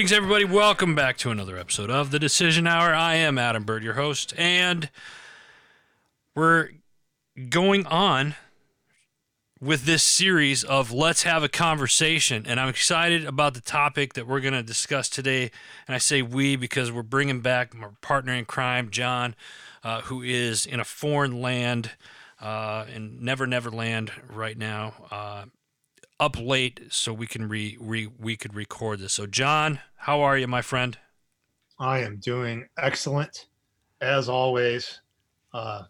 Greetings, everybody. Welcome back to another episode of the Decision Hour. I am Adam Bird, your host, and we're going on with this series of Let's Have a Conversation. And I'm excited about the topic that we're going to discuss today. And I say we because we're bringing back my partner in crime, John, uh, who is in a foreign land, uh, in Never Never Land right now. Uh, up late so we can re, re we could record this. So John, how are you, my friend? I am doing excellent as always. Uh,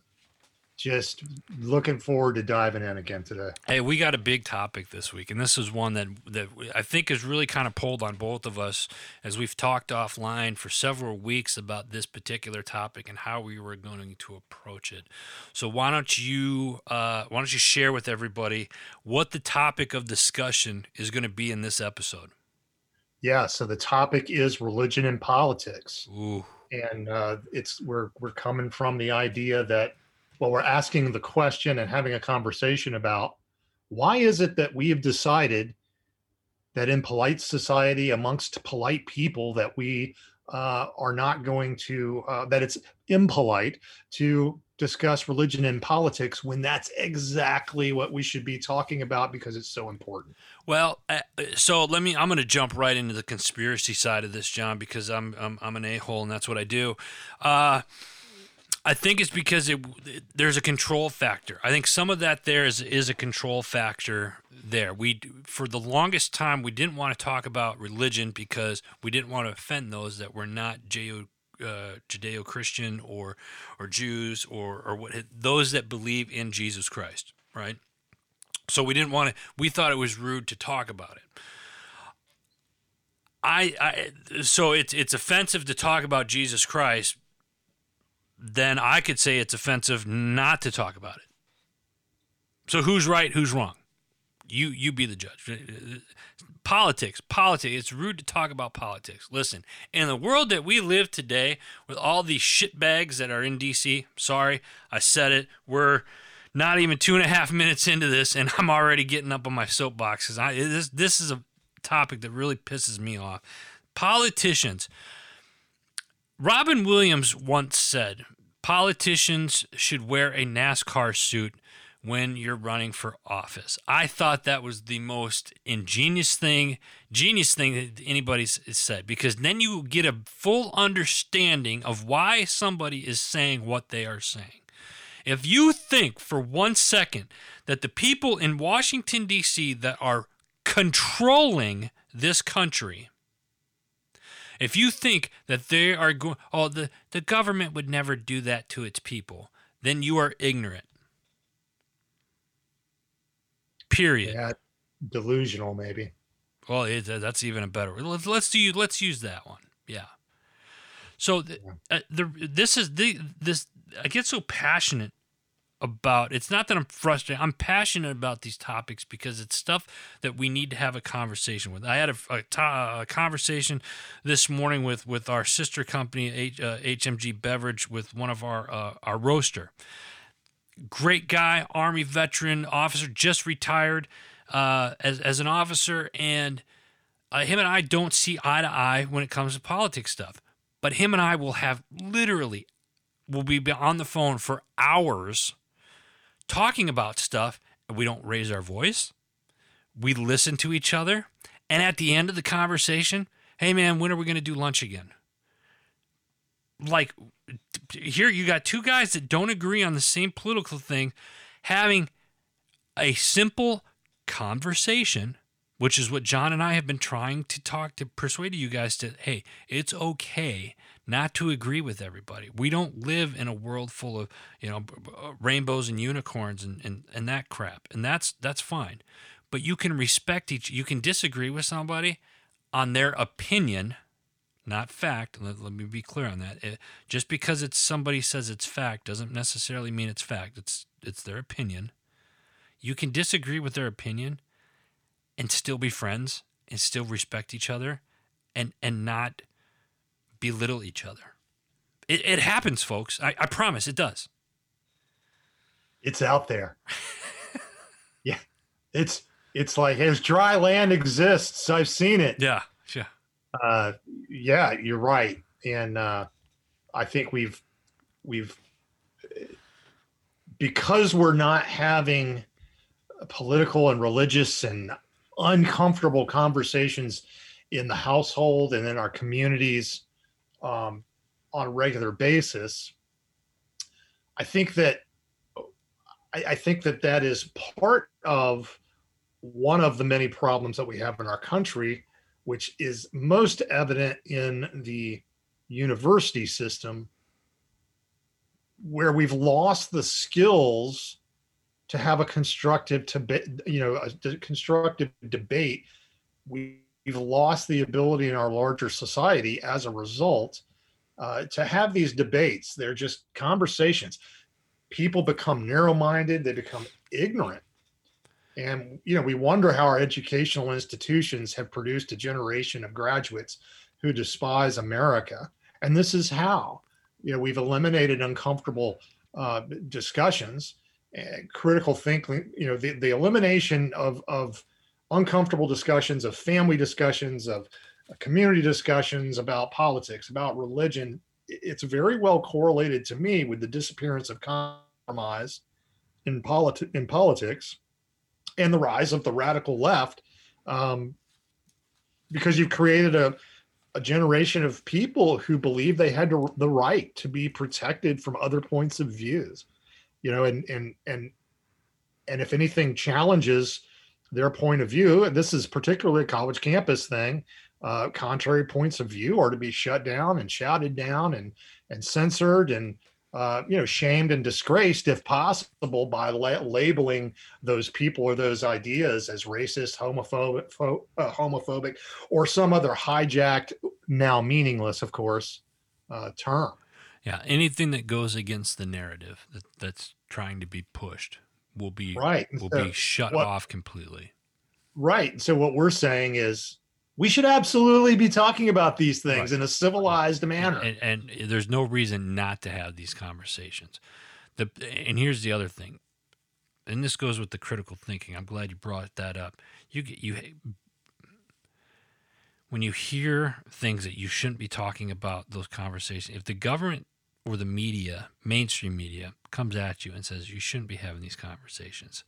just looking forward to diving in again today. Hey, we got a big topic this week, and this is one that that I think is really kind of pulled on both of us as we've talked offline for several weeks about this particular topic and how we were going to approach it. So why don't you uh, why don't you share with everybody what the topic of discussion is going to be in this episode? Yeah, so the topic is religion and politics. Ooh. And uh, it's we're we're coming from the idea that well, we're asking the question and having a conversation about why is it that we have decided that in polite society, amongst polite people, that we uh, are not going to, uh, that it's impolite to discuss religion and politics when that's exactly what we should be talking about because it's so important. Well, uh, so let me. I'm going to jump right into the conspiracy side of this, John, because I'm I'm, I'm an a hole and that's what I do. Uh, I think it's because it, there's a control factor. I think some of that there is is a control factor there. We for the longest time we didn't want to talk about religion because we didn't want to offend those that were not Judeo uh, Judeo Christian or or Jews or or what those that believe in Jesus Christ, right? So we didn't want to. We thought it was rude to talk about it. I, I so it's it's offensive to talk about Jesus Christ then I could say it's offensive not to talk about it. So who's right, who's wrong? You you be the judge. Politics, politics. It's rude to talk about politics. Listen, in the world that we live today, with all these shitbags that are in DC, sorry, I said it. We're not even two and a half minutes into this, and I'm already getting up on my soapbox because I this this is a topic that really pisses me off. Politicians Robin Williams once said, politicians should wear a NASCAR suit when you're running for office. I thought that was the most ingenious thing, genius thing that anybody's said because then you get a full understanding of why somebody is saying what they are saying. If you think for one second that the people in Washington, D.C., that are controlling this country if you think that they are going, oh, the, the government would never do that to its people, then you are ignorant. Period. Yeah, delusional, maybe. Well, it, that's even a better. Let's let's do let's use that one. Yeah. So the, uh, the this is the this I get so passionate about it's not that I'm frustrated. I'm passionate about these topics because it's stuff that we need to have a conversation with. I had a, a, a conversation this morning with with our sister company H, uh, HMG Beverage with one of our uh, our roaster. Great guy, army veteran, officer, just retired uh, as as an officer, and uh, him and I don't see eye to eye when it comes to politics stuff. But him and I will have literally will be on the phone for hours talking about stuff and we don't raise our voice. We listen to each other. And at the end of the conversation, hey man, when are we going to do lunch again? Like here you got two guys that don't agree on the same political thing having a simple conversation which is what John and I have been trying to talk to persuade you guys to hey, it's okay not to agree with everybody. We don't live in a world full of, you know, uh, rainbows and unicorns and, and, and that crap. And that's that's fine. But you can respect each you can disagree with somebody on their opinion, not fact. Let, let me be clear on that. It, just because it's somebody says it's fact doesn't necessarily mean it's fact. It's it's their opinion. You can disagree with their opinion and still be friends and still respect each other and and not belittle each other. It, it happens, folks. I, I promise it does. It's out there. yeah. It's it's like as dry land exists. I've seen it. Yeah. Yeah. Uh, yeah, you're right, and uh, I think we've we've because we're not having political and religious and uncomfortable conversations in the household and in our communities um, on a regular basis. I think that I, I think that that is part of one of the many problems that we have in our country, which is most evident in the university system, where we've lost the skills to have a constructive debate, you know, a constructive debate. We've lost the ability in our larger society as a result uh, to have these debates. They're just conversations. People become narrow-minded. They become ignorant and you know, we wonder how our educational institutions have produced a generation of graduates who despise America. And this is how. You know, we've eliminated uncomfortable uh, discussions and critical thinking. You know, the, the elimination of of uncomfortable discussions, of family discussions, of community discussions about politics, about religion. It's very well correlated to me with the disappearance of compromise in politi- in politics and the rise of the radical left um, because you've created a, a generation of people who believe they had to, the right to be protected from other points of views you know and and and and if anything challenges their point of view and this is particularly a college campus thing uh, contrary points of view are to be shut down and shouted down and and censored and uh, you know, shamed and disgraced, if possible, by la- labeling those people or those ideas as racist, homophobic, uh, homophobic, or some other hijacked, now meaningless, of course, uh, term. Yeah, anything that goes against the narrative that, that's trying to be pushed will be right. will so be shut what, off completely. Right. So what we're saying is we should absolutely be talking about these things right. in a civilized manner. And, and, there's no reason not to have these conversations. The and here's the other thing, and this goes with the critical thinking. I'm glad you brought that up. You get you when you hear things that you shouldn't be talking about those conversations. If the government or the media, mainstream media, comes at you and says you shouldn't be having these conversations,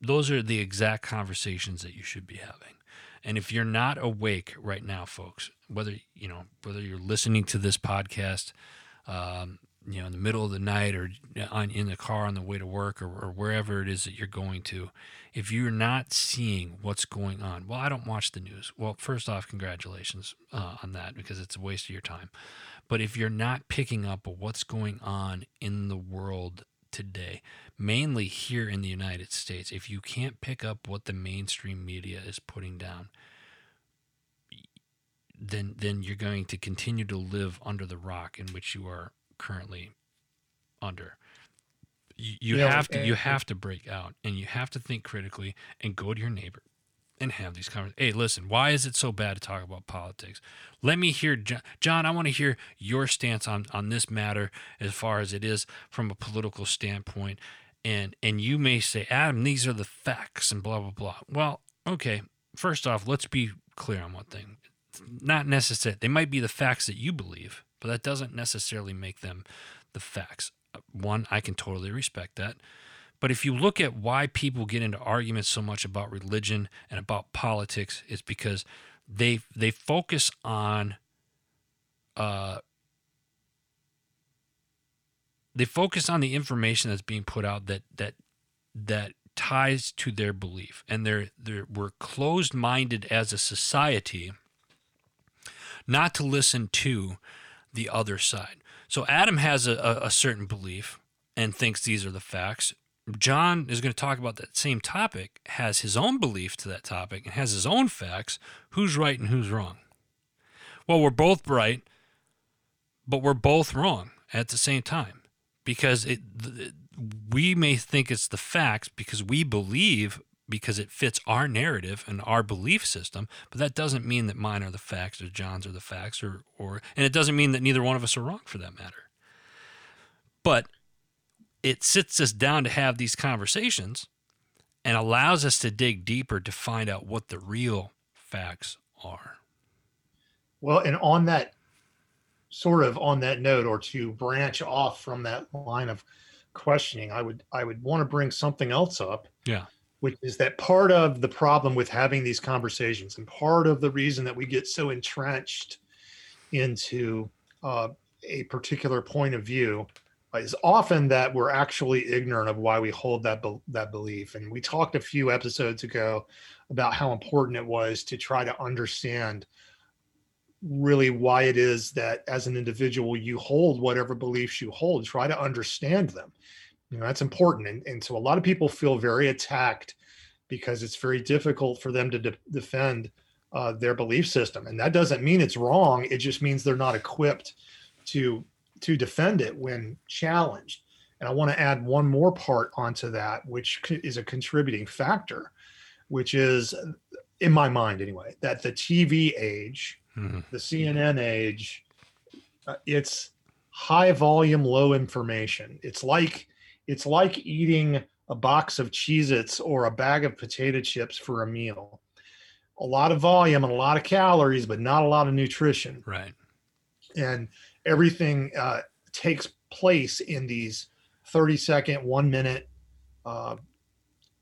those are the exact conversations that you should be having. And if you're not awake right now, folks, whether you know whether you're listening to this podcast, um, you know, in the middle of the night or on, in the car on the way to work or, or, wherever it is that you're going to, if you're not seeing what's going on, well, I don't watch the news. Well, first off, congratulations uh, on that because it's a waste of your time. But if you're not picking up what's going on in the world today, mainly here in the United States, if you can't pick up what the mainstream media is putting down, then then you're going to continue to live under the rock in which you are currently under. You, you have to you have to break out and you have to think critically and go to your neighbor and have these conversations. Hey, listen, why is it so bad to talk about politics? Let me hear, John. John I want to hear your stance on on this matter as far as it is from a political standpoint. And and you may say, Adam, these are the facts and blah blah blah. Well, okay. First off, let's be clear on one thing. not necessary. they might be the facts that you believe, but that doesn't necessarily make them the facts. One, I can totally respect that. But if you look at why people get into arguments so much about religion and about politics, it's because they they focus on uh, they focus on the information that's being put out that that that ties to their belief, and they're they're we're closed minded as a society, not to listen to the other side. So Adam has a, a certain belief and thinks these are the facts. John is going to talk about that same topic, has his own belief to that topic, and has his own facts. Who's right and who's wrong? Well, we're both right, but we're both wrong at the same time because it, we may think it's the facts because we believe because it fits our narrative and our belief system, but that doesn't mean that mine are the facts or John's are the facts or or and it doesn't mean that neither one of us are wrong for that matter. But it sits us down to have these conversations and allows us to dig deeper to find out what the real facts are. Well, and on that sort of on that note, or to branch off from that line of questioning, I would I would want to bring something else up. Yeah. Which is that part of the problem with having these conversations, and part of the reason that we get so entrenched into uh, a particular point of view is often that we're actually ignorant of why we hold that be- that belief. And we talked a few episodes ago about how important it was to try to understand really why it is that as an individual you hold whatever beliefs you hold. Try to understand them. You know that's important. And, and so a lot of people feel very attacked because it's very difficult for them to de- defend uh, their belief system. And that doesn't mean it's wrong. It just means they're not equipped to to defend it when challenged. And I want to add one more part onto that, which is a contributing factor, which is, in my mind anyway, that the TV age, mm-hmm. the CNN age, uh, it's high volume, low information. It's like it's like eating a box of Cheez-Its or a bag of potato chips for a meal. A lot of volume and a lot of calories, but not a lot of nutrition. Right. And everything uh, takes place in these 30 second, one minute uh,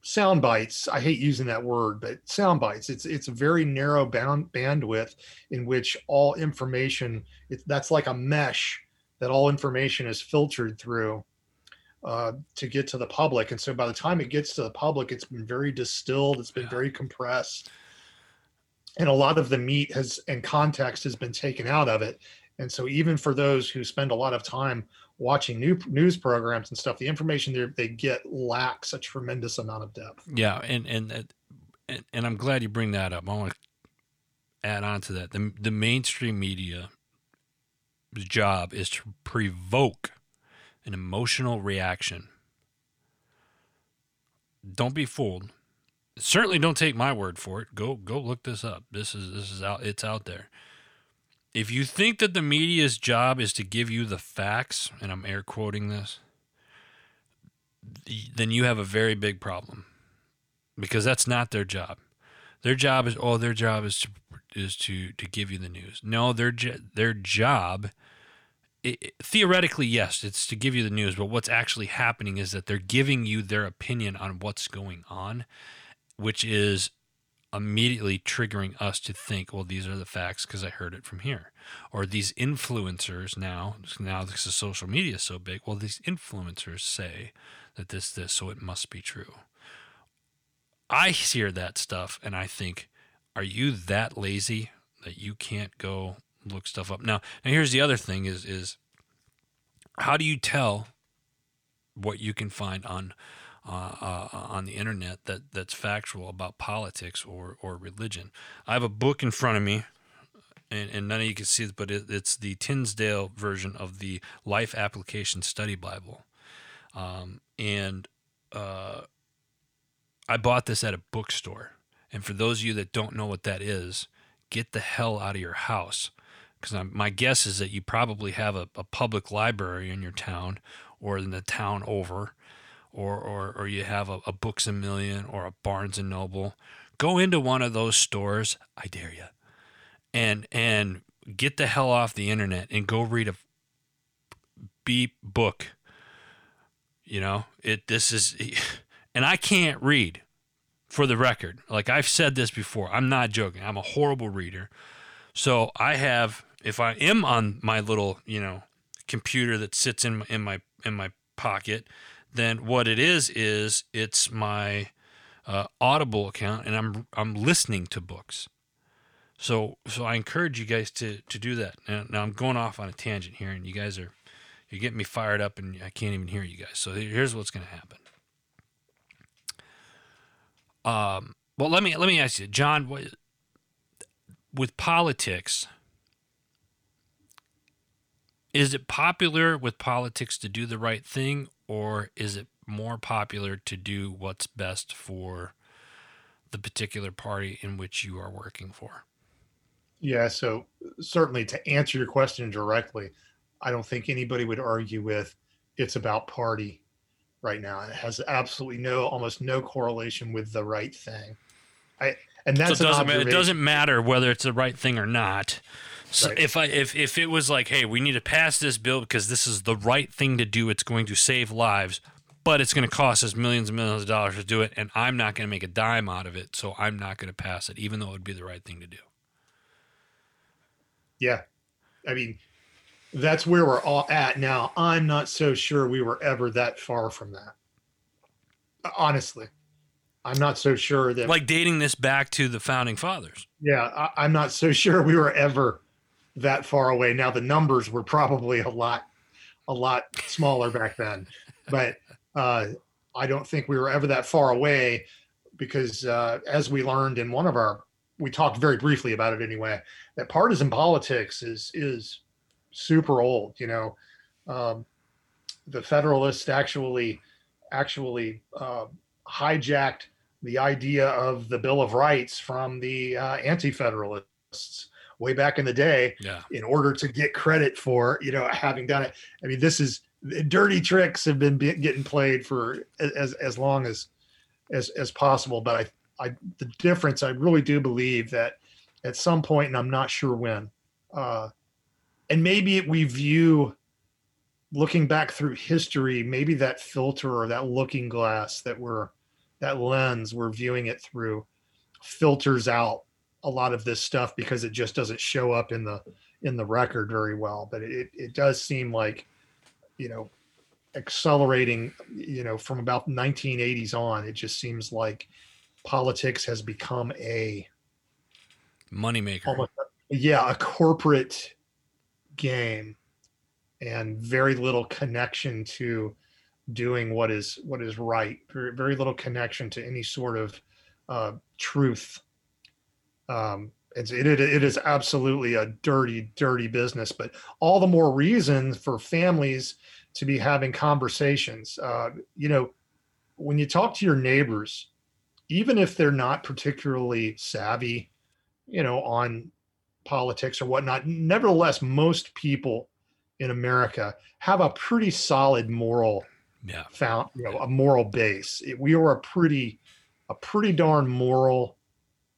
sound bites. I hate using that word, but sound bites. It's it's a very narrow bound bandwidth in which all information. It's that's like a mesh that all information is filtered through uh, to get to the public. And so by the time it gets to the public, it's been very distilled. It's been yeah. very compressed, and a lot of the meat has and context has been taken out of it. And so even for those who spend a lot of time watching new news programs and stuff, the information they get lacks a tremendous amount of depth. Yeah, and and uh, and, and I'm glad you bring that up. I want to add on to that. The the mainstream media job is to provoke an emotional reaction. Don't be fooled. Certainly don't take my word for it. Go go look this up. This is this is out it's out there if you think that the media's job is to give you the facts, and I'm air quoting this, then you have a very big problem because that's not their job. Their job is oh, their job is to is to to give you the news. No, their their job it, theoretically yes, it's to give you the news, but what's actually happening is that they're giving you their opinion on what's going on, which is immediately triggering us to think, well, these are the facts because I heard it from here. Or these influencers now, now because social media is so big, well, these influencers say that this, this, so it must be true. I hear that stuff and I think, are you that lazy that you can't go look stuff up? Now, now here's the other thing is, is how do you tell what you can find on uh, uh, on the internet that that's factual about politics or or religion. I have a book in front of me, and, and none of you can see it, but it, it's the Tyndale version of the Life Application Study Bible, um, and uh, I bought this at a bookstore. And for those of you that don't know what that is, get the hell out of your house because my guess is that you probably have a, a, public library in your town or in the town over or or or you have a, a Books a Million or a Barnes and Noble, go into one of those stores. I dare you, and and get the hell off the internet and go read a beep book. You know it. This is, and I can't read. For the record, like I've said this before, I'm not joking. I'm a horrible reader. So I have, if I am on my little, you know, computer that sits in my, in my in my pocket, then what it is is it's my uh, Audible account, and I'm I'm listening to books. So so I encourage you guys to to do that. Now, now I'm going off on a tangent here, and you guys are you're getting me fired up, and I can't even hear you guys. So here's what's going to happen. Um, well, let me let me ask you, John. What, with politics, is it popular with politics to do the right thing, or is it more popular to do what's best for the particular party in which you are working for? Yeah, so certainly to answer your question directly, I don't think anybody would argue with it's about party right now. It has absolutely no, almost no correlation with the right thing. I and that's so it doesn't, it doesn't matter whether it's the right thing or not So Right. if I if if it was like, hey, we need to pass this bill because this is the right thing to do, it's going to save lives, but it's going to cost us millions and millions of dollars to do it, and I'm not going to make a dime out of it, so I'm not going to pass it, even though it would be the right thing to do. Yeah. I mean, that's where we're all at now. I'm not so sure we were ever that far from that. Honestly, I'm not so sure that, Like dating this back to the founding fathers. yeah, I, I'm not so sure we were ever that far away. Now, the numbers were probably a lot, a lot smaller back then, but uh, I don't think we were ever that far away because uh, as we learned in one of our, we talked very briefly about it anyway, that partisan politics is, is super old, you know, um, the Federalists actually, actually uh, hijacked the idea of the Bill of Rights from the uh, anti-federalists way back in the day Yeah. in order to get credit for you know having done it. I mean, this is dirty tricks have been be- getting played for as as long as as as possible. But I I the difference I really do believe that at some point, and I'm not sure when, uh, and maybe we view looking back through history, maybe that filter or that looking glass that we're that lens we're viewing it through filters out a lot of this stuff because it just doesn't show up in the in the record very well but it, it does seem like you know accelerating you know from about 1980s on it just seems like politics has become a Moneymaker. almost yeah a corporate game and very little connection to doing what is what is right very, very little connection to any sort of uh, truth um, it's, it, it, is absolutely a dirty dirty business but all the more reason for families to be having conversations. Uh, you know when you talk to your neighbors even if they're not particularly savvy you know on politics or whatnot nevertheless most people in america have a pretty solid moral Yeah. found you know a moral base. It- we are a pretty a pretty darn moral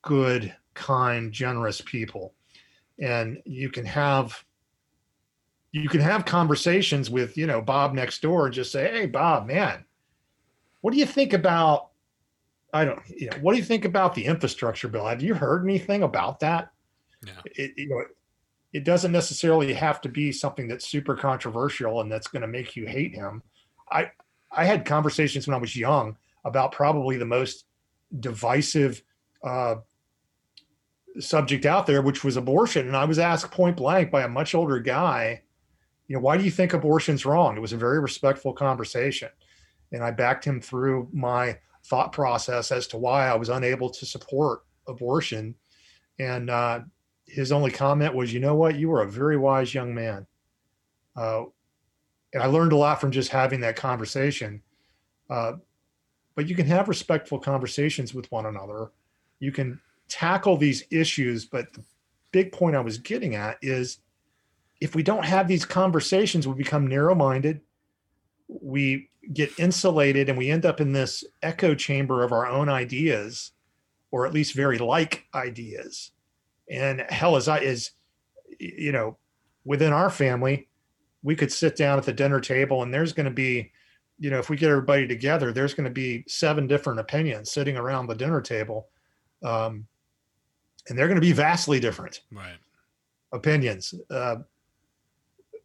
good kind generous people. And you can have you can have conversations with you know bob next door and just say hey bob man what do you think about i don't you know what do you think about the infrastructure bill? Have you heard anything about that? Yeah. it, you know it doesn't necessarily have to be something that's super controversial and that's going to make you hate him. I i had conversations when i was young about probably the most divisive uh, subject out there which was abortion and i was asked point blank by a much older guy you know why do you think abortion's wrong it was a very respectful conversation and i backed him through my thought process as to why i was unable to support abortion and uh, his only comment was, "You know what? You were a very wise young man." Uh, and I learned a lot from just having that conversation. Uh, but you can have respectful conversations with one another. You can tackle these issues. But the big point I was getting at is, if we don't have these conversations, we become narrow-minded. We get insulated, and we end up in this echo chamber of our own ideas, or at least very like ideas and hell as i is you know within our family we could sit down at the dinner table and there's going to be you know if we get everybody together there's going to be seven different opinions sitting around the dinner table um, and they're going to be vastly different. Right. opinions uh,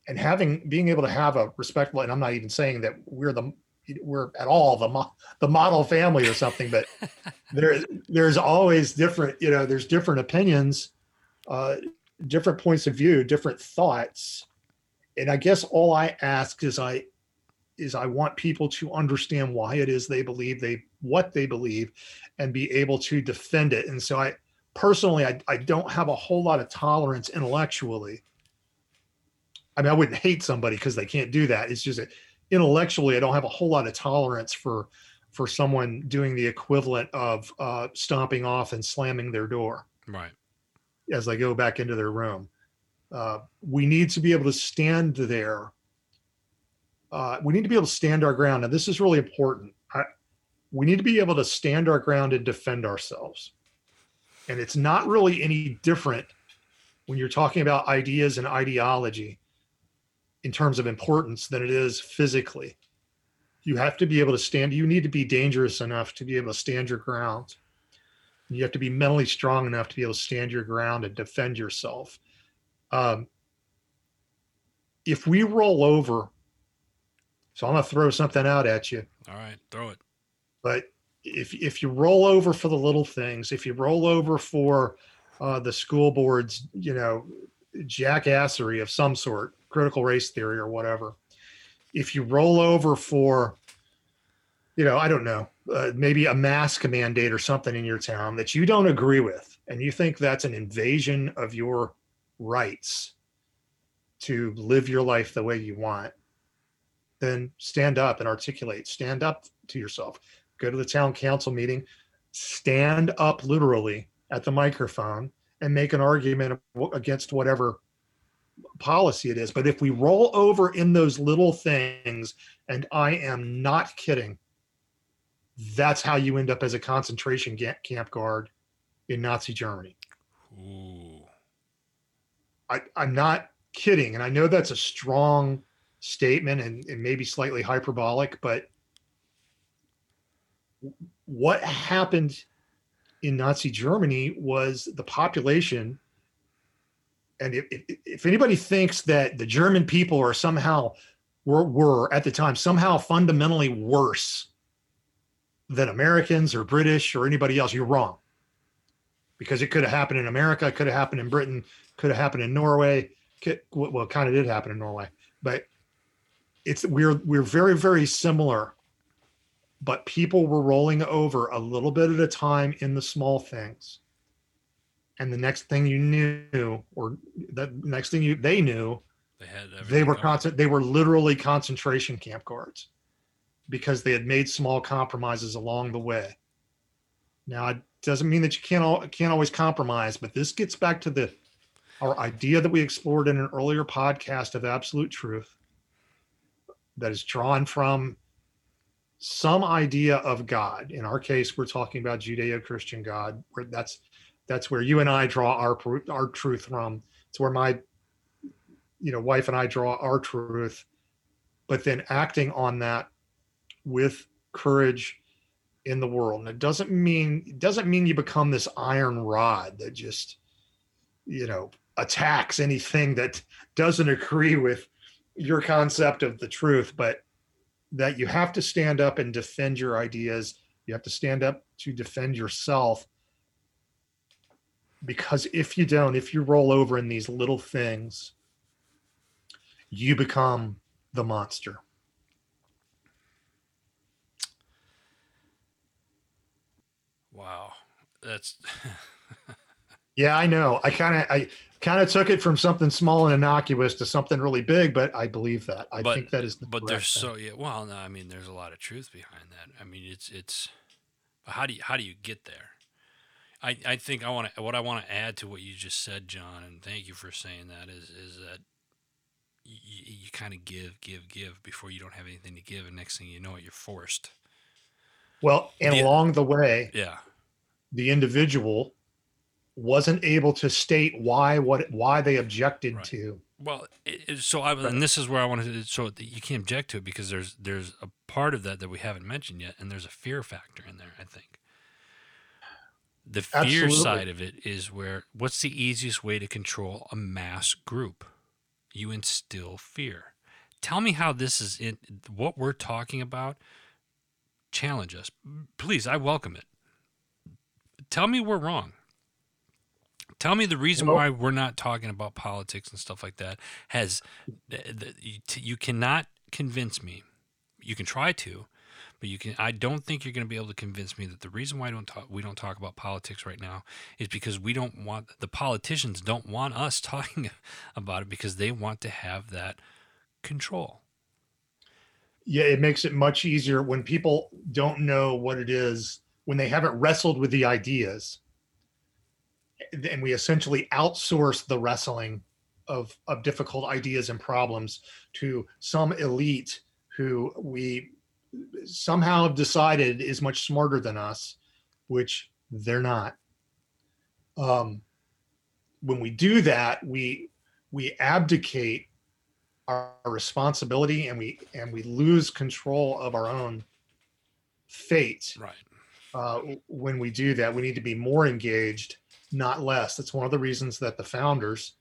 and having being able to have a respectful and i'm not even saying that we're the we're at all the mo- the model family or something but there there's always different you know there's different opinions uh different points of view different thoughts. And i guess all i ask is i is i want people to understand why it is they believe they what they believe and be able to defend it. And so i personally i, I don't have a whole lot of tolerance intellectually i mean i wouldn't hate somebody because they can't do that it's just that intellectually i don't have a whole lot of tolerance for for someone doing the equivalent of uh, stomping off and slamming their door Right. as they go back into their room. Uh, we need to be able to stand there. Uh, we need to be able to stand our ground. And this is really important. I, we need to be able to stand our ground and defend ourselves. And it's not really any different when you're talking about ideas and ideology in terms of importance than it is physically. You have to be able to stand, you need to be dangerous enough to be able to stand your ground. You have to be mentally strong enough to be able to stand your ground and defend yourself. Um, if we roll over, so I'm going to throw something out at you. All right, throw it. But if if you roll over for the little things, if you roll over for uh, the school board's, you know, jackassery of some sort, critical race theory or whatever, if you roll over for, you know, I don't know, uh, maybe a mask mandate or something in your town that you don't agree with, and you think that's an invasion of your rights to live your life the way you want, then stand up and articulate. Stand up to yourself. Go to the town council meeting. Stand up literally at the microphone and make an argument against whatever policy it is. But if we roll over in those little things, and I am not kidding, that's how you end up as a concentration camp guard in Nazi Germany. Ooh. I, I'm not kidding. And I know that's a strong statement and, and maybe slightly hyperbolic, but what happened in Nazi Germany was the population. And if, if, anybody thinks that the German people are somehow were, were at the time somehow fundamentally worse than Americans or British or anybody else, you're wrong. Because it could have happened in America, it could have happened in Britain, could have happened in Norway. Could, well, kind of did happen in Norway, but it's we're we're very very similar but people were rolling over a little bit at a time in the small things. And the next thing you knew or the next thing you they knew they had they were constant they were literally concentration camp guards because they had made small compromises along the way. Now it doesn't mean that you can't can't always compromise but this gets back to the our idea that we explored in an earlier podcast of absolute truth that is drawn from some idea of God. In our case, we're talking about Judeo-Christian God, where that's that's where you and I draw our our truth from. It's where my you know wife and I draw our truth, but then acting on that with courage in the world. And it doesn't mean it doesn't mean you become this iron rod that just you know attacks anything that doesn't agree with your concept of the truth, but that you have to stand up and defend your ideas. You have to stand up to defend yourself. Because if you don't, if you roll over in these little things, you become the monster. Wow. That's Yeah, I know. I kind of I kind of took it from something small and innocuous to something really big, but I believe that. I but, think that is the But there's so yeah, well, no, I mean there's a lot of truth behind that. I mean it's it's how do you how do you get there? I, I think I want to what I want to add to what you just said, John, and thank you for saying that is is that you, you kind of give, give, give before you don't have anything to give, and next thing you know it, you're forced. Well, and the, along the way, yeah, the individual wasn't able to state why what why they objected right. to. Well, it, so I and this is where I wanted to. So you can't object to it because there's there's a part of that that we haven't mentioned yet, and there's a fear factor in there. I think the fear Absolutely. side of it is where what's the easiest way to control a mass group? You instill fear. Tell me how this is in what we're talking about. Challenge us, please. I welcome it. Tell me we're wrong. Tell me the reason why we're not talking about politics and stuff like that. Has you cannot convince me. You can try to, but you can. I don't think you're going to be able to convince me that the reason why I don't talk, we don't talk about politics right now is because we don't want the politicians don't want us talking about it because they want to have that control. Yeah, it makes it much easier when people don't know what it is when they haven't wrestled with the ideas and we essentially outsource the wrestling of of difficult ideas and problems to some elite who we somehow have decided is much smarter than us, which they're not. Um, when we do that, we we abdicate our responsibility and we and we lose control of our own fate. Right. Uh, when we do that, we need to be more engaged, not less. That's one of the reasons that the founders,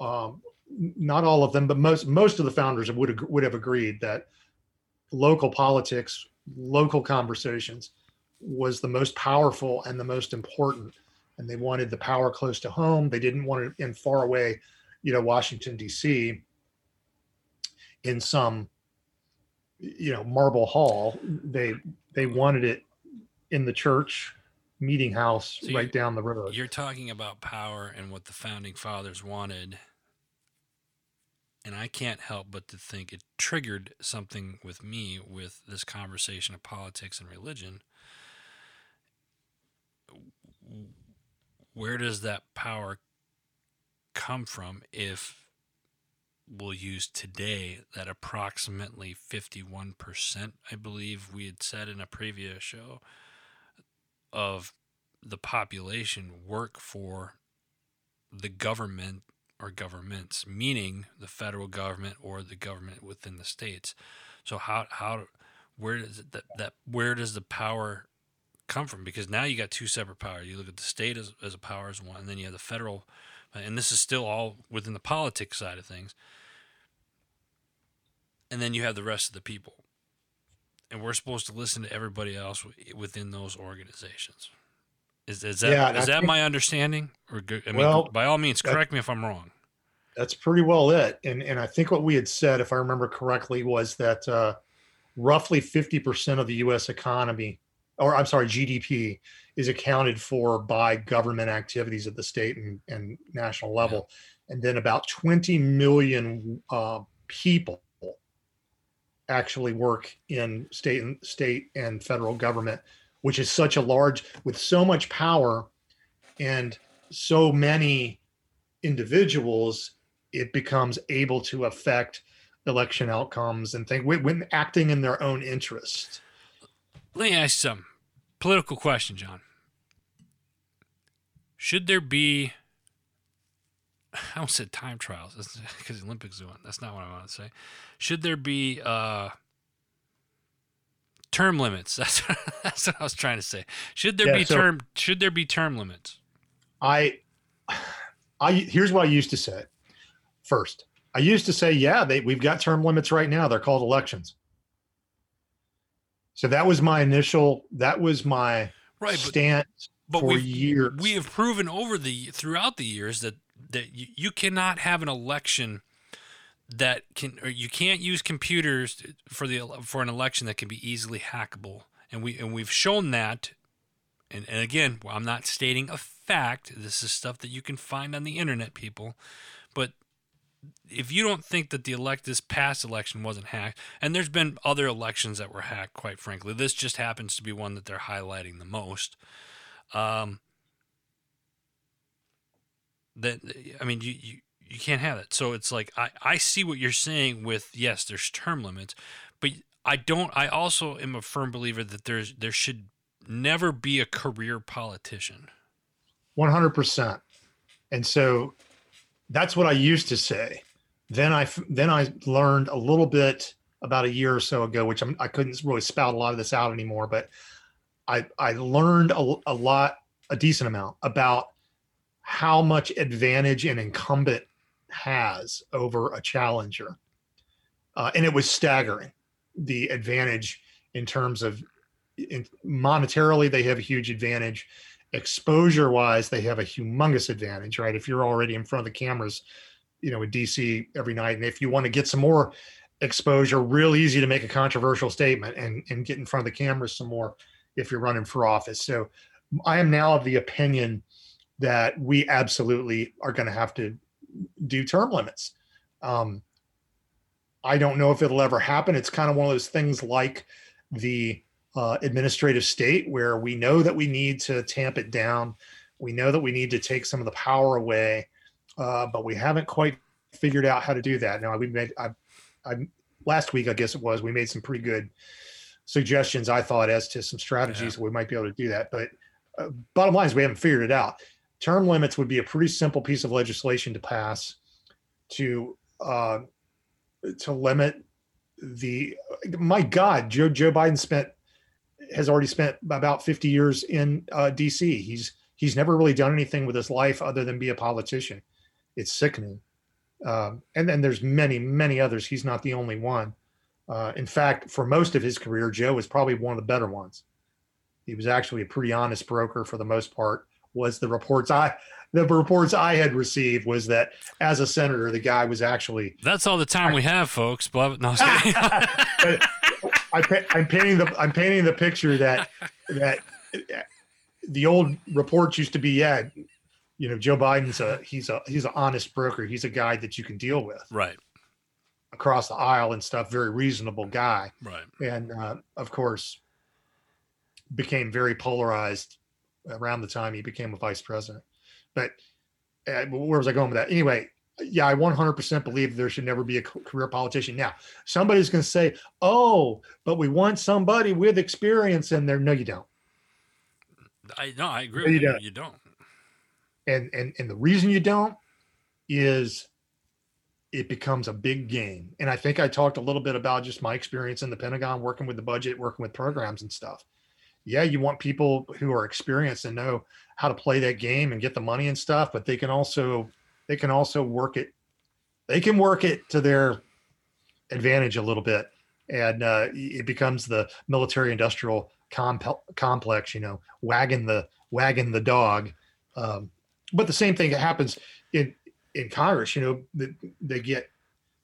um, not all of them, but most most of the founders would would have agreed that local politics, local conversations, was the most powerful and the most important. And they wanted the power close to home. They didn't want it in far away, you know, Washington D.C. in some, you know, marble hall. They they wanted it in the church meeting house So right down the road. You're talking about power and what the founding fathers wanted. And I can't help but to think it triggered something with me with this conversation of politics and religion. Where does that power come from if we'll use today that approximately 51%, I believe we had said in a previous show, of the population work for the government or governments, meaning the federal government or the government within the states. So how how where does it, that that where does the power come from? Because now you got two separate powers. You look at the state as, as a power as one, and then you have the federal, uh, and this is still all within the politics side of things. And then you have the rest of the people and we're supposed to listen to everybody else within those organizations. Is, is that Yeah, is that think- my understanding? Or I mean, Well, by all means, that- correct me if I'm wrong. That's pretty well it. And and I think what we had said, if I remember correctly, was that uh, roughly 50% of the U.S. economy, or I'm sorry, GDP, is accounted for by government activities at the state and, and national level, and then about 20 million uh, people actually work in state and state and federal government, which is such a large with so much power and so many individuals it becomes able to affect election outcomes and think when, when acting in their own interest. Let me ask some political question, John. Should there be? I almost said time trials because the Olympics doing. That's not what I want to say. Should there be uh, term limits? That's that's what I was trying to say. Should there Yeah, be so- term? Should there be term limits? I, I here's what I used to say. First, I used to say, yeah, they we've got term limits right now. They're called elections. So that was my initial. That was my Right, but stance but for we've, years. we have proven over the throughout the years that that you, you cannot have an election that can or you can't use computers for the for an election that can be easily hackable. And we and we've shown that. And, and again I'm not stating a fact. This is stuff that you can find on the internet people. But if you don't think that the elect this past election wasn't hacked and there's been other elections that were hacked quite frankly. This just happens to be one that they're highlighting the most. Um, that I mean, you, you you can't have it. So it's like I I see what you're saying with yes, there's term limits, but I don't. I also am a firm believer that there's there should never be a career politician. 100% and so that's what i used to say then I then i learned a little bit about a year or so ago which I'm, i couldn't really spout a lot of this out anymore but i i learned a, a lot a decent amount about how much advantage an incumbent has over a challenger. Uh, and it was staggering the advantage in terms of in, monetarily they have a huge advantage. Exposure wise they have a humongous advantage right? If you're already in front of the cameras you know with dc every night and if you want to get some more exposure real easy to make a controversial statement and and get in front of the cameras some more if you're running for office. So i am now of the opinion that we absolutely are going to have to do term limits um i don't know if it'll ever happen it's kind of one of those things like the uh, administrative state where we know that we need to tamp it down. We know that we need to take some of the power away, uh, but we haven't quite figured out how to do that. Now, we made, I, I, last week, I guess it was, we made some pretty good suggestions, I thought, as to some strategies we might be able to do that. But uh, bottom line is we haven't figured it out. Term limits would be a pretty simple piece of legislation to pass to uh, to limit the. My God, Joe Joe Biden spent has already spent about 50 years in uh, D.C. He's he's never really done anything with his life other than be a politician. It's sickening. Um, and then there's many, many others. He's not the only one. Uh, in fact, for most of his career, Joe was probably one of the better ones. He was actually a pretty honest broker for the most part. Was the reports I the reports I had received was that as a senator, the guy was actually. That's all the time we have, folks. But no, I am painting the I'm painting the picture that that the old reports used to be yeah you know, Joe Biden's a he's a he's an honest broker. He's a guy that you can deal with. Right. Across the aisle and stuff, very reasonable guy. Right. And uh, of course, became very polarized around the time he became a vice president. But uh, where was I going with that? Anyway, yeah, I 100% believe there should never be a career politician. Now, somebody's going to say, "Oh, but we want somebody with experience in there." No, you don't. I no, I agree. No, you, don't. you don't and and and the reason you don't is it becomes a big game and i think i talked a little bit about just my experience in the pentagon working with the budget working with programs and stuff yeah you want people who are experienced and know how to play that game and get the money and stuff but they can also they can also work it they can work it to their advantage a little bit and uh, it becomes the military industrial comp- complex you know wagging the wagging the dog um, but the same thing happens in in Congress. You know, they, they get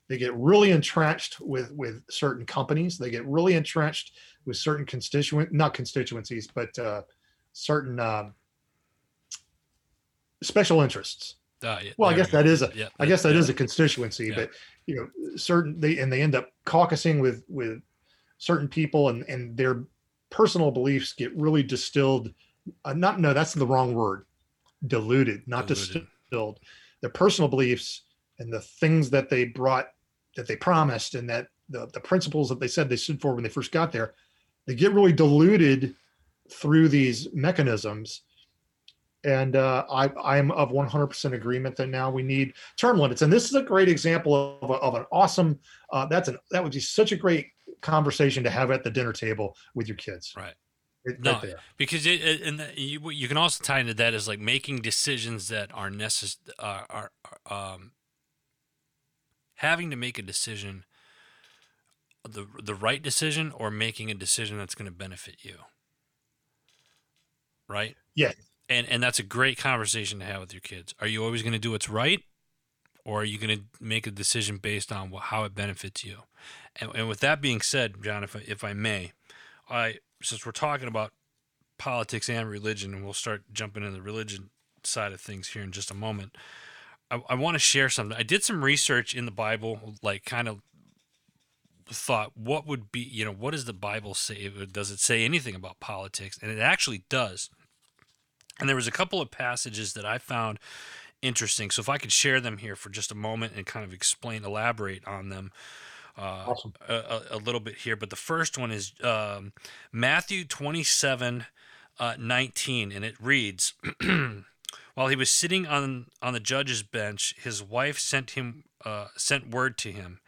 they get really entrenched with with certain companies. They get really entrenched with certain constituent not constituencies, but uh, certain um, special interests. Uh, yeah, well, I guess that is a yeah, I guess that yeah. is a constituency, but you know, certain they and they end up caucusing with with certain people, and and their personal beliefs get really distilled. Uh, not no, that's the wrong word diluted, not diluted. distilled. Their personal beliefs and the things that they brought, that they promised, and that the, the principles that they said they stood for when they first got there, they get really diluted through these mechanisms. And uh, I, I'm of 100% agreement that now we need term limits. And this is a great example of, of an awesome. Uh, that's an that would be such a great conversation to have at the dinner table with your kids. Right no, because it, it, and you, you can also tie into that as like making decisions that are necessary, uh, are, are um, having to make a decision, the the right decision, or making a decision that's going to benefit you. Right. Yeah. And and that's a great conversation to have with your kids. Are you always going to do what's right, or are you going to make a decision based on how it benefits you? And, and with that being said, John, if I, if I may, I since we're talking about politics and religion, and we'll start jumping into the religion side of things here in just a moment. I, I want to share something. I did some research in the Bible, like kind of thought what would be, you know, what does the Bible say? Does it say anything about politics? And it actually does. And there was a couple of passages that I found interesting. So if I could share them here for just a moment and kind of explain, elaborate on them uh, awesome. a, a, little bit here. But the first one is um, Matthew 27 uh, 19, and it reads While he was sitting on, on the judge's bench, his wife sent him uh, sent word to him,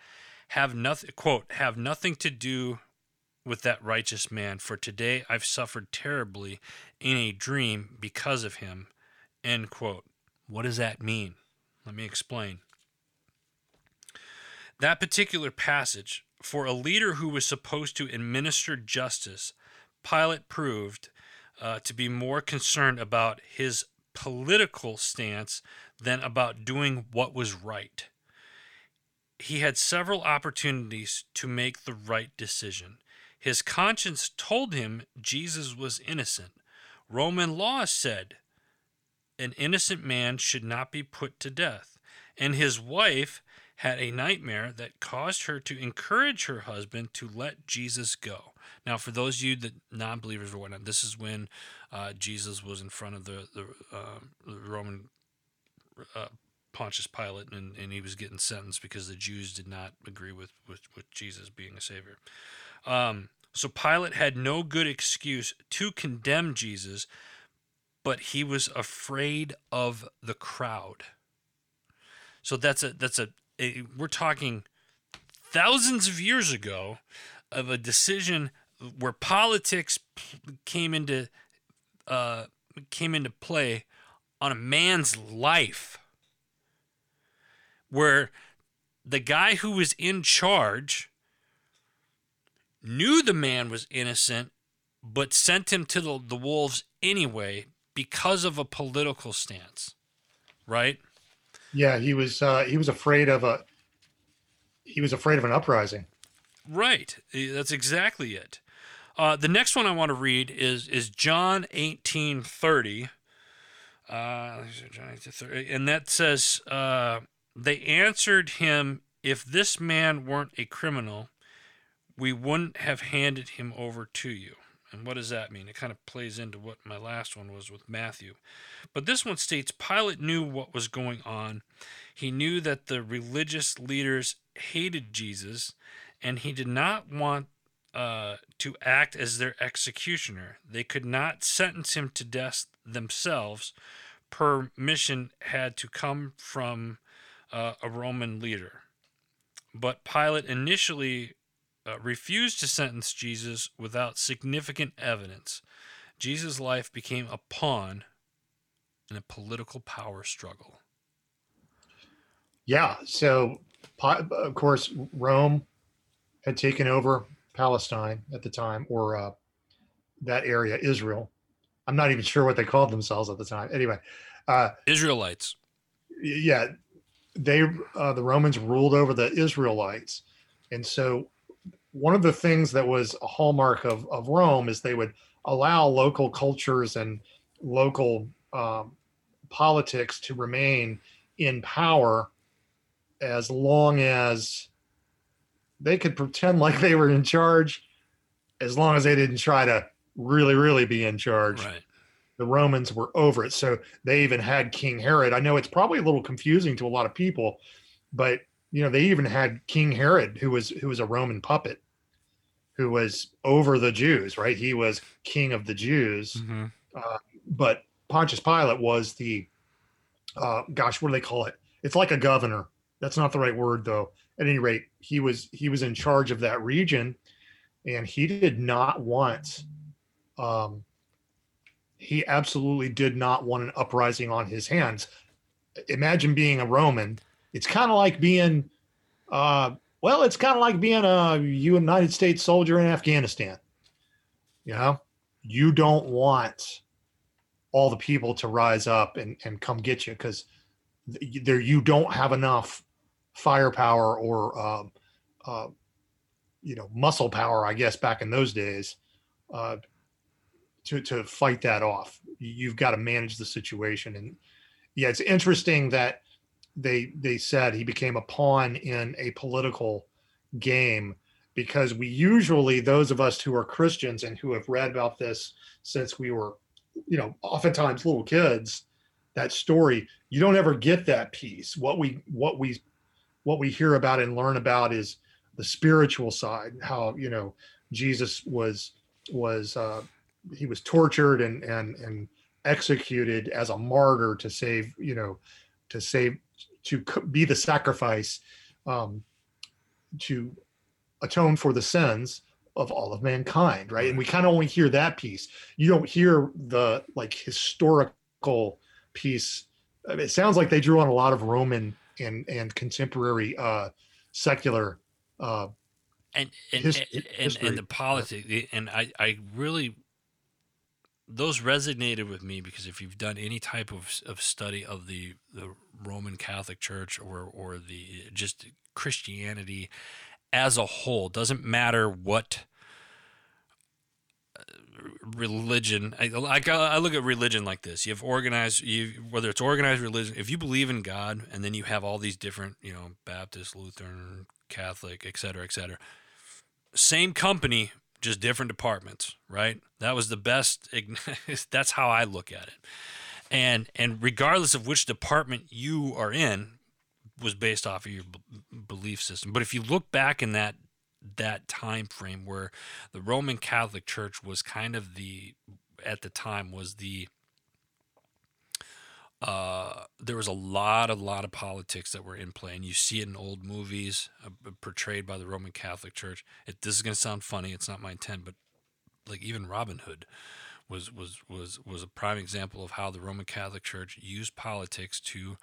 have nothing quote have nothing to do with that righteous man, for today I've suffered terribly in a dream because of him. End quote. What does that mean? Let me explain. That particular passage, for a leader who was supposed to administer justice, Pilate proved uh, to be more concerned about his political stance than about doing what was right. He had several opportunities to make the right decision. His conscience told him Jesus was innocent. Roman law said an innocent man should not be put to death. And his wife had a nightmare that caused her to encourage her husband to let Jesus go. Now, for those of you that non-believers or whatnot, this is when uh, Jesus was in front of the the, uh, Roman uh, Pontius Pilate, and, and he was getting sentenced because the Jews did not agree with with, with Jesus being a savior. Um, so Pilate had no good excuse to condemn Jesus, but he was afraid of the crowd. So that's a that's a, a we're talking thousands of years ago of a decision where politics came into uh, came into play on a man's life, where the guy who was in charge knew the man was innocent, but sent him to the, the wolves anyway because of a political stance, right? Yeah, he was uh, he was afraid of a he was afraid of an uprising. Right. That's exactly it. Uh, the next one I want to read is is John eighteen thirty. Uh, and that says, uh, they answered him, If this man weren't a criminal, we wouldn't have handed him over to you. And what does that mean? It kind of plays into what my last one was with Matthew. But this one states Pilate knew what was going on. He knew that the religious leaders hated Jesus, and he did not want uh, to act as their executioner. They could not sentence him to death themselves. Permission had to come from uh, a Roman leader. But Pilate initially uh, refused to sentence Jesus without significant evidence. Jesus' life became a pawn in a political power struggle. Yeah. So, of course, Rome had taken over Palestine at the time, or uh, that area, Israel. I'm not even sure what they called themselves at the time. Anyway, uh, Israelites. Yeah, they uh, the Romans ruled over the Israelites, and so one of the things that was a hallmark of of Rome is they would allow local cultures and local um, politics to remain in power as long as they could pretend like they were in charge as long as they didn't try to really really be in charge. Right. The romans were over it. So they even had king herod. I know it's probably a little confusing to a lot of people but you know they even had king herod who was who was a roman puppet who was over the jews right? He was king of the jews. Mm-hmm. uh, but pontius pilate was the uh, gosh what do they call it? It's like a governor that's not the right word though at any rate, he was he was in charge of that region, and he did not want. Um, he absolutely did not want an uprising on his hands. Imagine being a Roman. It's kind of like being, uh, well, it's kind of like being a United States soldier in Afghanistan. You know, you don't want all the people to rise up and, and come get you because there you don't have enough firepower or uh, uh, you know muscle power, I guess, back in those days, uh, to to fight that off. You've got to manage the situation, and yeah, it's interesting that they they said he became a pawn in a political game because we usually those of us who are Christians and who have read about this since we were, you know, oftentimes little kids, that story you don't ever get that piece. What we what we what we hear about and learn about is the spiritual side how you know jesus was was uh, he was tortured and and and executed as a martyr to save you know to save to be the sacrifice um, to atone for the sins of all of mankind right? And we kind of only hear that piece. You don't hear the like historical piece. It sounds like they drew on a lot of roman and and contemporary uh, secular uh, and and, his, and, and the politics and I I really those resonated with me because if you've done any type of, of study of the, the Roman Catholic Church or or the just Christianity as a whole, doesn't matter what religion. I, I, I look at religion like this. You have organized, you whether it's organized religion. If you believe in God, and then you have all these different, you know, Baptist, Lutheran, Catholic, et cetera, et cetera. Same company, just different departments, right? That was the best. That's how I look at it. And and regardless of which department you are in, was based off of your b- belief system. But if you look back in that that time frame where the Roman Catholic Church was kind of the at the time was the uh, there was a lot, a lot of politics that were in play, and you see it in old movies uh, portrayed by the Roman Catholic Church. It, this is going to sound funny; it's not my intent, but like even Robin Hood was was was was a prime example of how the Roman Catholic Church used politics to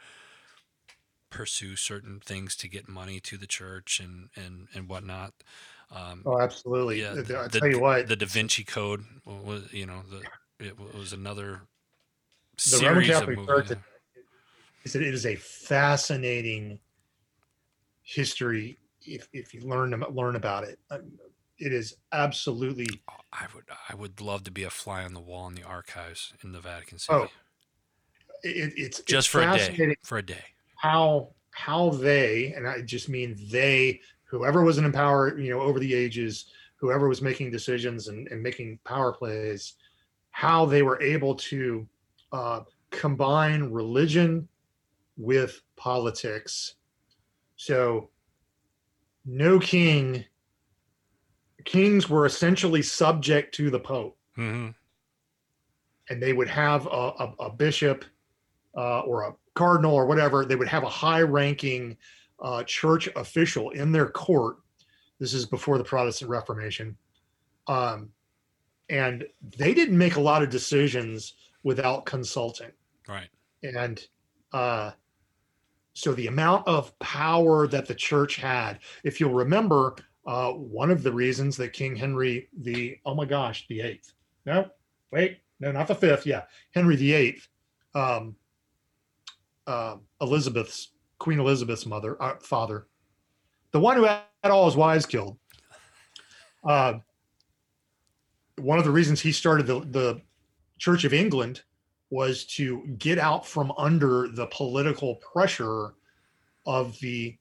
pursue certain things to get money to the church and and and whatnot. Um, oh, absolutely. Yeah, the, I tell you what, the Da Vinci Code was you know the it was another the Roman Catholic Church. Is it is a fascinating history if if you learn to learn about it. Um, it is absolutely. Oh, I would I would love to be a fly on the wall in the archives in the Vatican City. Oh, it, it's just it's for a day. For a day. How how they and I just mean they whoever was an empower you know over the ages whoever was making decisions and, and making power plays how they were able to uh, combine religion with politics. So, no king, kings were essentially subject to the Pope. Mm-hmm. And they would have a, a, a bishop uh, or a cardinal or whatever, they would have a high ranking uh, church official in their court. This is before the Protestant Reformation. Um, and they didn't make a lot of decisions without consulting. Right. And uh, so the amount of power that the church had, if you'll remember, uh, one of the reasons that King Henry the oh my gosh the eighth no wait no not the fifth yeah Henry the eighth um, uh, Elizabeth's Queen Elizabeth's mother uh, father the one who had all his wives killed uh, one of the reasons he started the, the Church of England was to get out from under the political pressure of the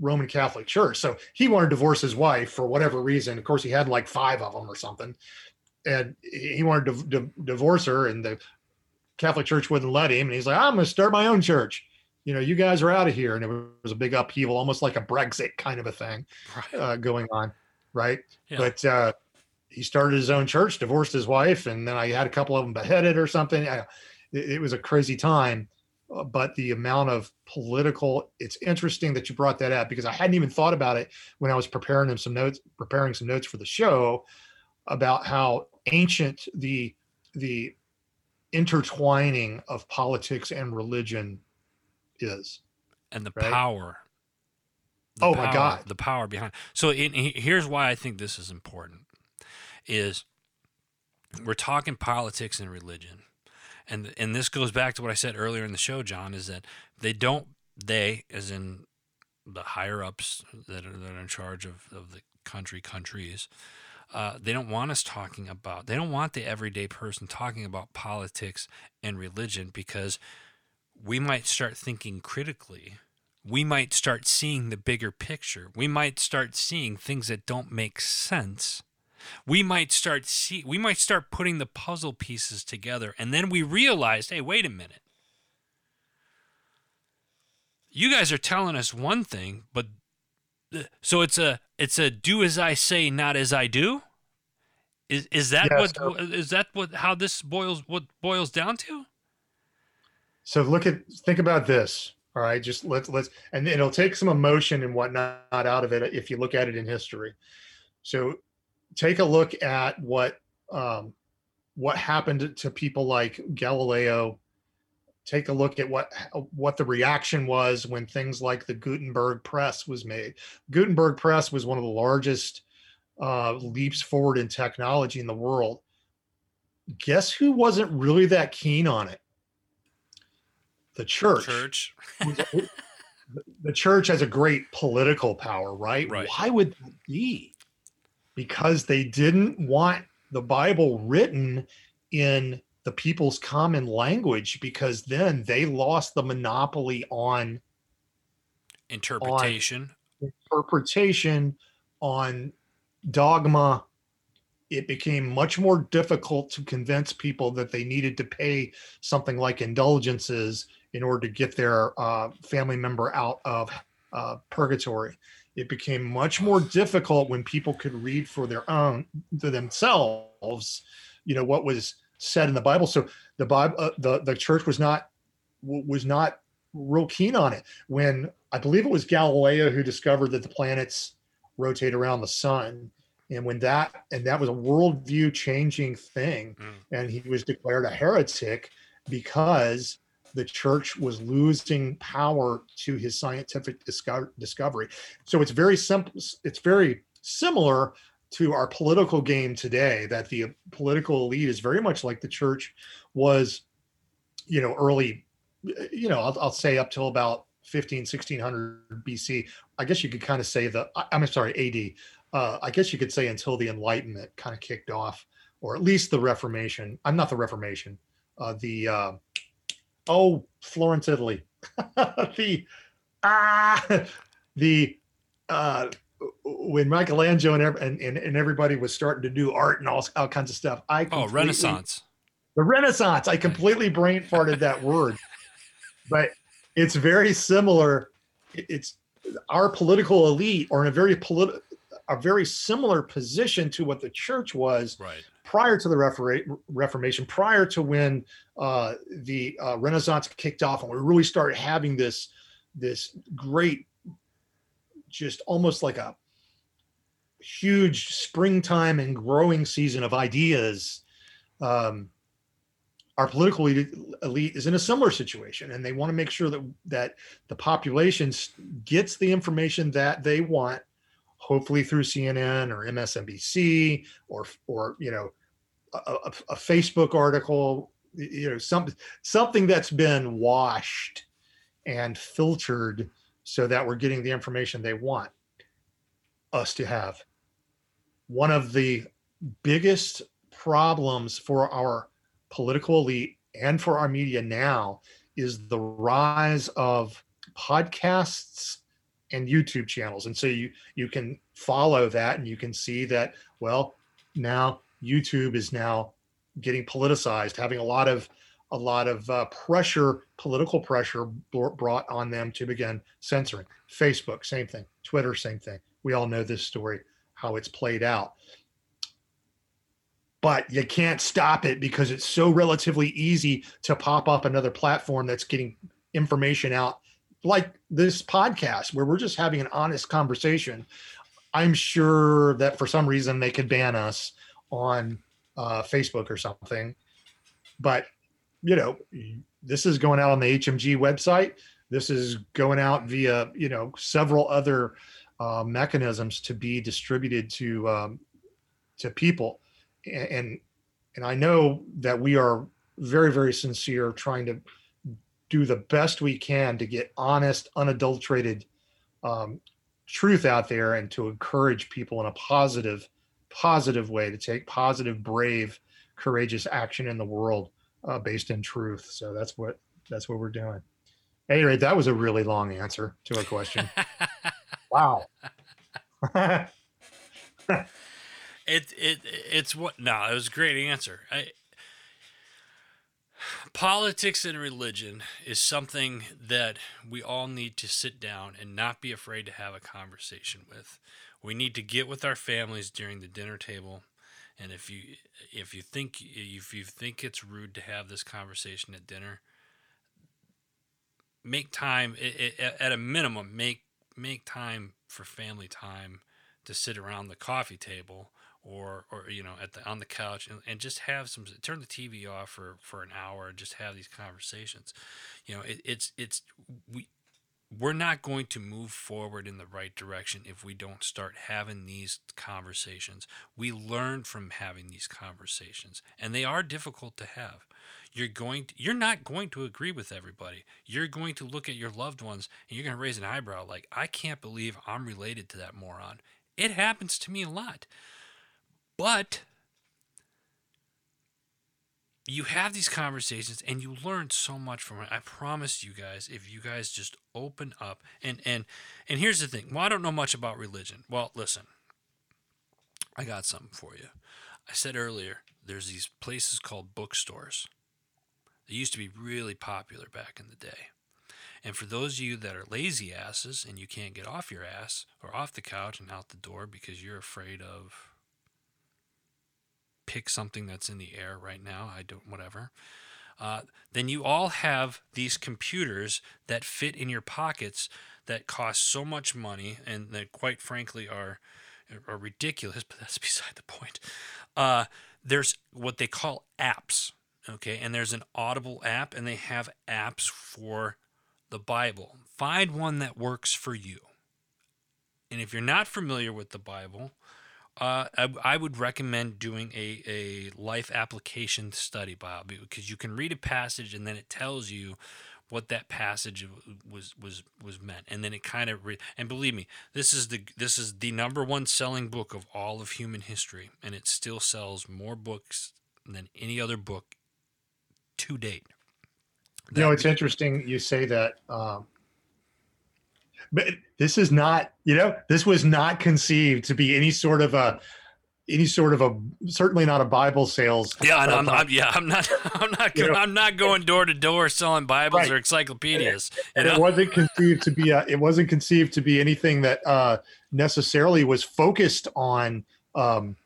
Roman Catholic Church. So he wanted to divorce his wife for whatever reason. Of course, he had like five of them or something, and he wanted to, to divorce her, and the Catholic Church wouldn't let him. And he's like, "I'm going to start my own church." You know, you guys are out of here, and it was a big upheaval, almost like a Brexit kind of a thing uh, going on, right? Yeah. But uh, he started his own church, divorced his wife, and then I had a couple of them beheaded or something. I, it, it was a crazy time, uh, but the amount of political. It's interesting that you brought that up because I hadn't even thought about it when I was preparing them some notes, preparing some notes for the show about how ancient the the intertwining of politics and religion is, and the right? power the oh power, my god the power behind so in, here's why i think this is important is we're talking politics and religion. And and this goes back to what I said earlier in the show, John, is that they don't they, as in the higher ups that are, that are in charge of, of the country countries, uh, they don't want us talking about they don't want the everyday person talking about politics and religion because we might start thinking critically. We might start seeing the bigger picture. We might start seeing things that don't make sense. We might start see we might start putting the puzzle pieces together and then we realized hey wait a minute. You guys are telling us one thing but so it's a it's a do as i say not as i do? Is is that yeah, what so, is that what how this boils what boils down to? So look at think about this all right? Just let's let's and it'll take some emotion and whatnot out of it if you look at it in history. So take a look at what um, what happened to people like Galileo. Take a look at what what the reaction was when things like the Gutenberg press was made. Gutenberg press was one of the largest uh, leaps forward in technology in the world. Guess who wasn't really that keen on it? The church. Church. the church has a great political power, right? right? Why would that be? because they didn't want the Bible written in the people's common language because then they lost the monopoly on interpretation. On interpretation on dogma. It became much more difficult to convince people that they needed to pay something like indulgences in order to get their uh, family member out of uh, purgatory. It became much more difficult when people could read for their own for themselves you know what was said in the bible so the bible uh, the the church was not was not real keen on it. When I believe it was Galileo who discovered that the planets rotate around the sun, and when that and that was a worldview changing thing, mm. and he was declared a heretic because the church was losing power to his scientific discover, discovery. So it's very simple. It's very similar to our political game today. That the political elite is very much like the church was, you know, early, you know, I'll, I'll say up till about 15, 1600 BC. I guess you could kind of say the. I'm sorry, AD. Uh, I guess you could say until the Enlightenment kind of kicked off, or at least the Reformation. I'm not the Reformation. Uh, the uh, oh Florence, Italy. the ah the uh when Michelangelo and, and, and, and everybody was starting to do art and all, all kinds of stuff. I oh Renaissance. The Renaissance. I completely brain farted that word, but it's very similar. It's our political elite are in a very political, a very similar position to what the church was right prior to the Reformation, prior to when uh, the uh, Renaissance kicked off, and we really started having this this great, just almost like a huge springtime and growing season of ideas. Um, our political elite is in a similar situation, and they want to make sure that that the population gets the information that they want hopefully through CNN or MSNBC or or you know a, a, Facebook article, you know, some something that's been washed and filtered so that we're getting the information they want us to have. One of the biggest problems for our political elite and for our media now is the rise of podcasts and YouTube channels. And so you you can follow that and you can see that well now YouTube is now getting politicized, having a lot of a lot of uh, pressure, political pressure brought on them to begin censoring. Facebook, same thing. Twitter, same thing. We all know this story, how it's played out. But you can't stop it because it's so relatively easy to pop up another platform that's getting information out, like this podcast, where we're just having an honest conversation. I'm sure that for some reason they could ban us on uh, Facebook or something. But you know, this is going out on the HMG website. This is going out via you know several other uh, mechanisms to be distributed to um, to people, and and I know that we are very very sincere trying to do the best we can to get honest, unadulterated um, truth out there and to encourage people in a positive positive way to take positive, brave, courageous action in the world uh, based in truth. So that's what that's what we're doing. At any rate, that was a really long answer to a question. wow. it it it's what no, it was a great answer. I, politics and religion is something that we all need to sit down and not be afraid to have a conversation with we need to get with our families during the dinner table and if you if you think if you think it's rude to have this conversation at dinner make time at a minimum make make time for family time to sit around the coffee table or or you know at the on the couch and, and just have some turn the TV off for for an hour and just have these conversations. You know it, it's it's we we're not going to move forward in the right direction if we don't start having these conversations. We learn from having these conversations, and they are difficult to have. You're going to, you're not going to agree with everybody. You're going to look at your loved ones and you're going to raise an eyebrow like, "I can't believe I'm related to that moron." It happens to me a lot. But you have these conversations and you learn so much from it. I promise you guys, if you guys just open up and and and here's the thing. Well, I don't know much about religion. Well, listen. I got something for you. I said earlier, there's these places called bookstores. They used to be really popular back in the day. And for those of you that are lazy asses and you can't get off your ass or off the couch and out the door because you're afraid of pick something that's in the air right now. I don't, whatever. uh, then you all have these computers that fit in your pockets that cost so much money and that, quite frankly, are are ridiculous. But that's beside the point. Uh, there's what they call apps, okay, and there's an Audible app, and they have apps for the Bible. Find one that works for you. And if you're not familiar with the Bible, uh, I, I, would recommend doing a, a life application study Bible because you can read a passage and then it tells you what that passage was was was meant. And then it kind of re- and believe me this is the this is the number one selling book of all of human history and it still sells more books than any other book to date. You know it's interesting you say that um, but this is not you know this was not conceived to be any sort of a any sort of a certainly not a Bible sales. Yeah, and I'm, I'm, yeah, I'm not, I'm not, go, I'm not going door to door selling Bibles right. or encyclopedias. And, and it wasn't conceived to be a, it wasn't conceived to be anything that uh, necessarily was focused on um,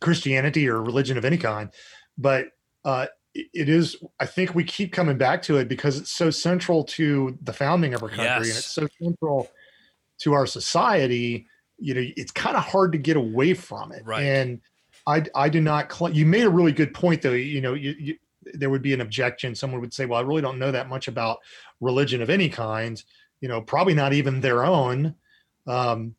Christianity or religion of any kind, but uh, it is. I think we keep coming back to it because it's so central to the founding of our country, yes. and it's so central to our society you know it's kind of hard to get away from it right and i i do not cl- you made a really good point though you know you, you, there would be an objection someone would say well i really don't know that much about religion of any kind you know probably not even their own um,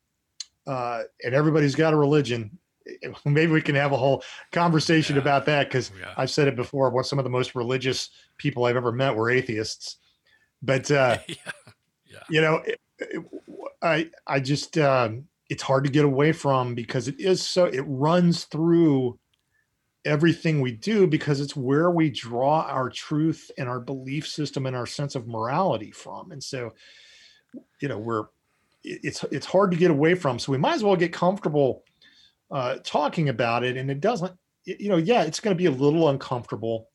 uh, and everybody's got a religion maybe we can have a whole conversation yeah. about that because yeah. i've said it before what some of the most religious people i've ever met were atheists but uh, yeah. yeah. you know it, it, i i just um, it's hard to get away from because it is so it runs through everything we do because it's where we draw our truth and our belief system and our sense of morality from and so you know we're it's it's hard to get away from so we might as well get comfortable uh, talking about it and it doesn't you know yeah it's going to be a little uncomfortable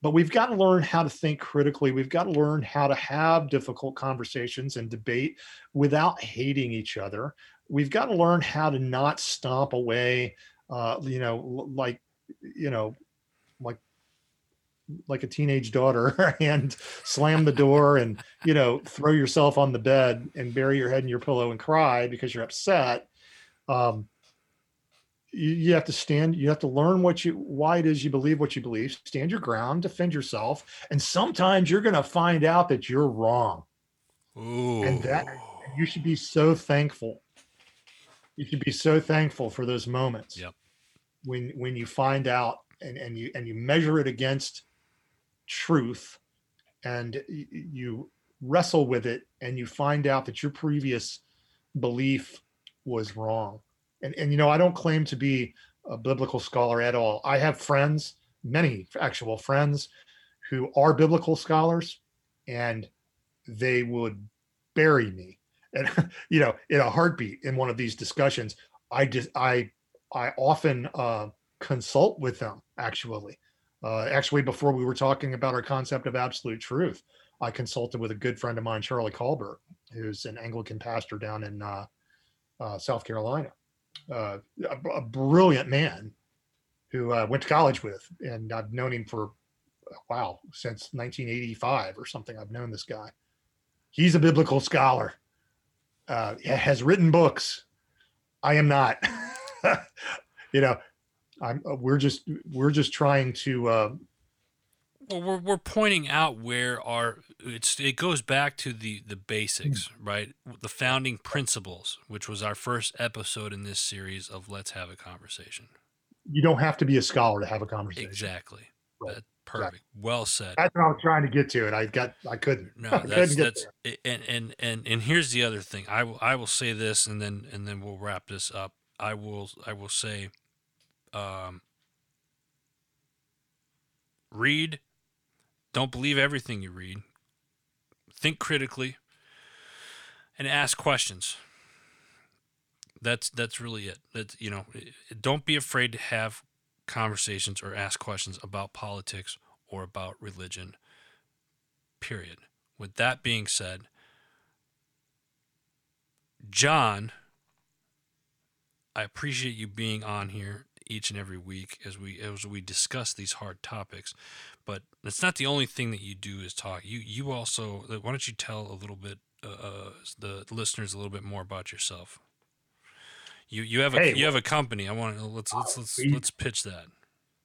but we've got to learn how to think critically we've got to learn how to have difficult conversations and debate without hating each other we've got to learn how to not stomp away, uh, you know, like, you know, like, like a teenage daughter and slam the door and, you know, throw yourself on the bed and bury your head in your pillow and cry because you're upset. Um, you, you have to stand, you have to learn what you, why it is you believe what you believe, stand your ground, defend yourself. And sometimes you're going to find out that you're wrong. Ooh. And that you should be so thankful you should be so thankful for those moments. Yep. When when you find out and, and you and you measure it against truth and you wrestle with it and you find out that your previous belief was wrong. And and you know, I don't claim to be a biblical scholar at all. I have friends, many actual friends who are biblical scholars and they would bury me and you know in a heartbeat in one of these discussions. I just i i often uh, consult with them actually. Uh, actually before we were talking about our concept of absolute truth i consulted with a good friend of mine charlie colbert who's an anglican pastor down in uh, uh south carolina uh, a, a, brilliant man who i went to college with and i've known him for wow since 1985 or something i've known this guy he's a biblical scholar uh, has written books. I am not. you know, I'm. Uh, we're just we're just trying to. Well, we're we're pointing out where our it's it goes back to the the basics, mm-hmm. right? The founding principles, which was our first episode in this series of Let's Have a Conversation. You don't have to be a scholar to have a conversation. Exactly. Right. That, Perfect. Exactly. Well said. That's what I was trying to get to, and I got I couldn't. No, I that's that's and and and and here's the other thing. I will I will say this, and then and then we'll wrap this up. I will I will say, um, read. Don't believe everything you read. Think critically, and ask questions. That's that's really it. That you know, don't be afraid to have conversations or ask questions about politics or about religion. Period. With that being said, John, I appreciate you being on here. Each and every week as we as we discuss these hard topics. But it's not the only thing that you do is talk. You you also why don't you tell a little bit uh, uh, the listeners a little bit more about yourself? You you have a hey, you have a company. I want to let's let's let's we, let's pitch that.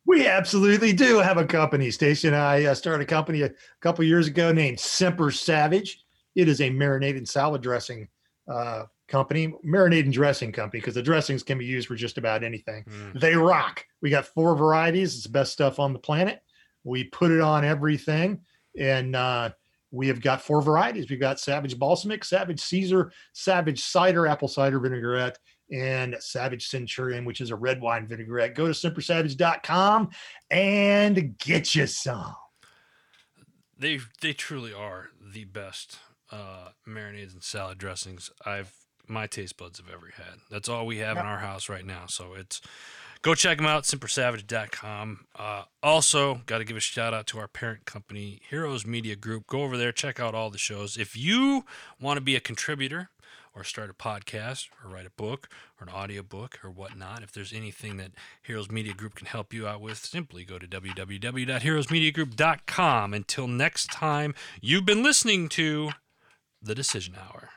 We absolutely do have a company. Station I uh, started a company a couple years ago named Semper Savage. It is a marinated salad dressing uh, company, marinade and dressing company, because the dressings can be used for just about anything. Mm. They rock. We got four varieties. It's the best stuff on the planet. We put it on everything, and uh, we have got four varieties. We've got Savage Balsamic, Savage Caesar, Savage Cider, Apple Cider Vinaigrette, and Savage Centurion, which is a red wine vinaigrette. Go to sempersavage.com and get you some. They they truly are the best uh, marinades and salad dressings I've my taste buds have ever had. That's all we have in our house right now. So it's go check them out, sempersavage.com. Uh, also, got to give a shout out to our parent company, Heroes Media Group. Go over there, check out all the shows. If you want to be a contributor or start a podcast or write a book or an audio book or whatnot, if there's anything that Heroes Media Group can help you out with, simply go to www.heroesmediagroup.com. Until next time, you've been listening to The Decision Hour.